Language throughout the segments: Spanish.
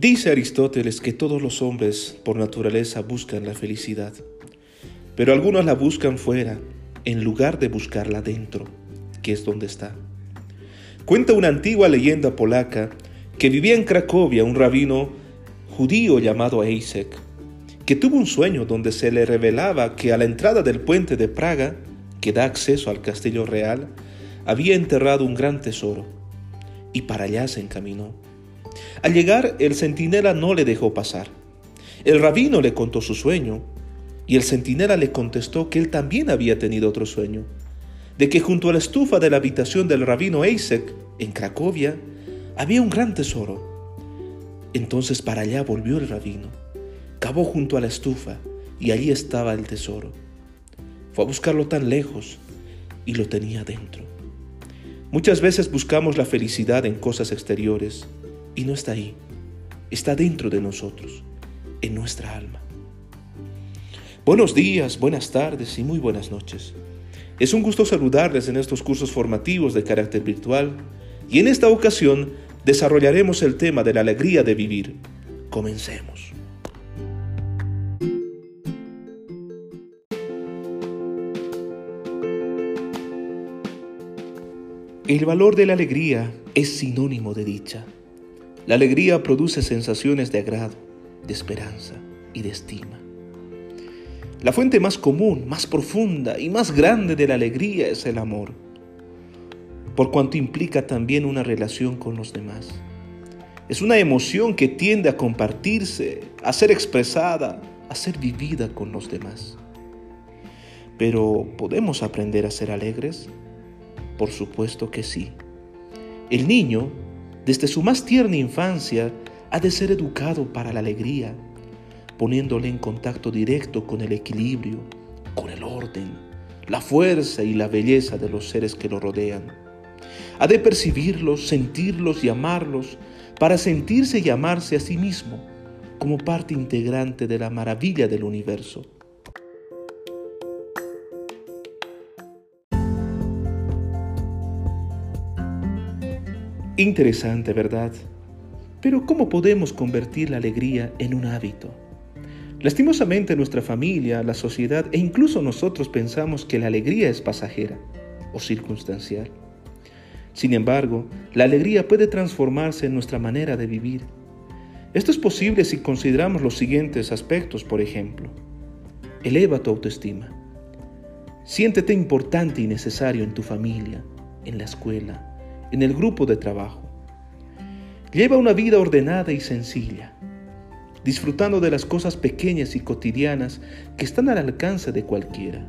Dice Aristóteles que todos los hombres por naturaleza buscan la felicidad, pero algunos la buscan fuera en lugar de buscarla dentro, que es donde está. Cuenta una antigua leyenda polaca que vivía en Cracovia un rabino judío llamado Eisek, que tuvo un sueño donde se le revelaba que a la entrada del puente de Praga, que da acceso al castillo real, había enterrado un gran tesoro, y para allá se encaminó. Al llegar, el centinela no le dejó pasar. El rabino le contó su sueño, y el centinela le contestó que él también había tenido otro sueño, de que junto a la estufa de la habitación del rabino Eisek, en Cracovia, había un gran tesoro. Entonces para allá volvió el rabino, cavó junto a la estufa, y allí estaba el tesoro. Fue a buscarlo tan lejos y lo tenía dentro. Muchas veces buscamos la felicidad en cosas exteriores, y no está ahí, está dentro de nosotros, en nuestra alma. Buenos días, buenas tardes y muy buenas noches. Es un gusto saludarles en estos cursos formativos de carácter virtual y en esta ocasión desarrollaremos el tema de la alegría de vivir. Comencemos. El valor de la alegría es sinónimo de dicha. La alegría produce sensaciones de agrado, de esperanza y de estima. La fuente más común, más profunda y más grande de la alegría es el amor, por cuanto implica también una relación con los demás. Es una emoción que tiende a compartirse, a ser expresada, a ser vivida con los demás. Pero ¿podemos aprender a ser alegres? Por supuesto que sí. El niño desde su más tierna infancia, ha de ser educado para la alegría, poniéndole en contacto directo con el equilibrio, con el orden, la fuerza y la belleza de los seres que lo rodean. Ha de percibirlos, sentirlos y amarlos para sentirse y amarse a sí mismo como parte integrante de la maravilla del universo. Interesante, ¿verdad? Pero ¿cómo podemos convertir la alegría en un hábito? Lastimosamente nuestra familia, la sociedad e incluso nosotros pensamos que la alegría es pasajera o circunstancial. Sin embargo, la alegría puede transformarse en nuestra manera de vivir. Esto es posible si consideramos los siguientes aspectos, por ejemplo. Eleva tu autoestima. Siéntete importante y necesario en tu familia, en la escuela, en el grupo de trabajo. Lleva una vida ordenada y sencilla, disfrutando de las cosas pequeñas y cotidianas que están al alcance de cualquiera.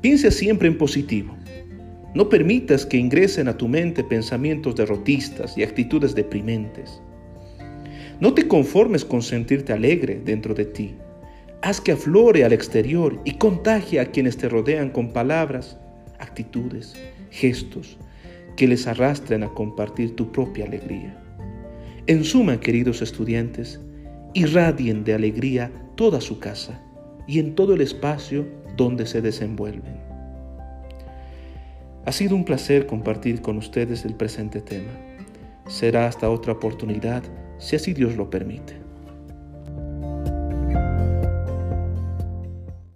Piensa siempre en positivo. No permitas que ingresen a tu mente pensamientos derrotistas y actitudes deprimentes. No te conformes con sentirte alegre dentro de ti. Haz que aflore al exterior y contagie a quienes te rodean con palabras, actitudes, gestos, que les arrastren a compartir tu propia alegría. En suma, queridos estudiantes, irradien de alegría toda su casa y en todo el espacio donde se desenvuelven. Ha sido un placer compartir con ustedes el presente tema. Será hasta otra oportunidad, si así Dios lo permite.